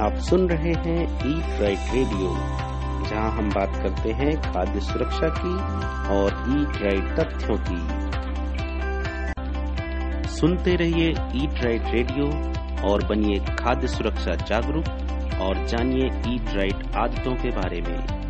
आप सुन रहे हैं ईट राइट रेडियो जहाँ हम बात करते हैं खाद्य सुरक्षा की और ईट राइट तथ्यों की। सुनते रहिए ईट राइट रेडियो और बनिए खाद्य सुरक्षा जागरूक और जानिए ईट राइट आदतों के बारे में।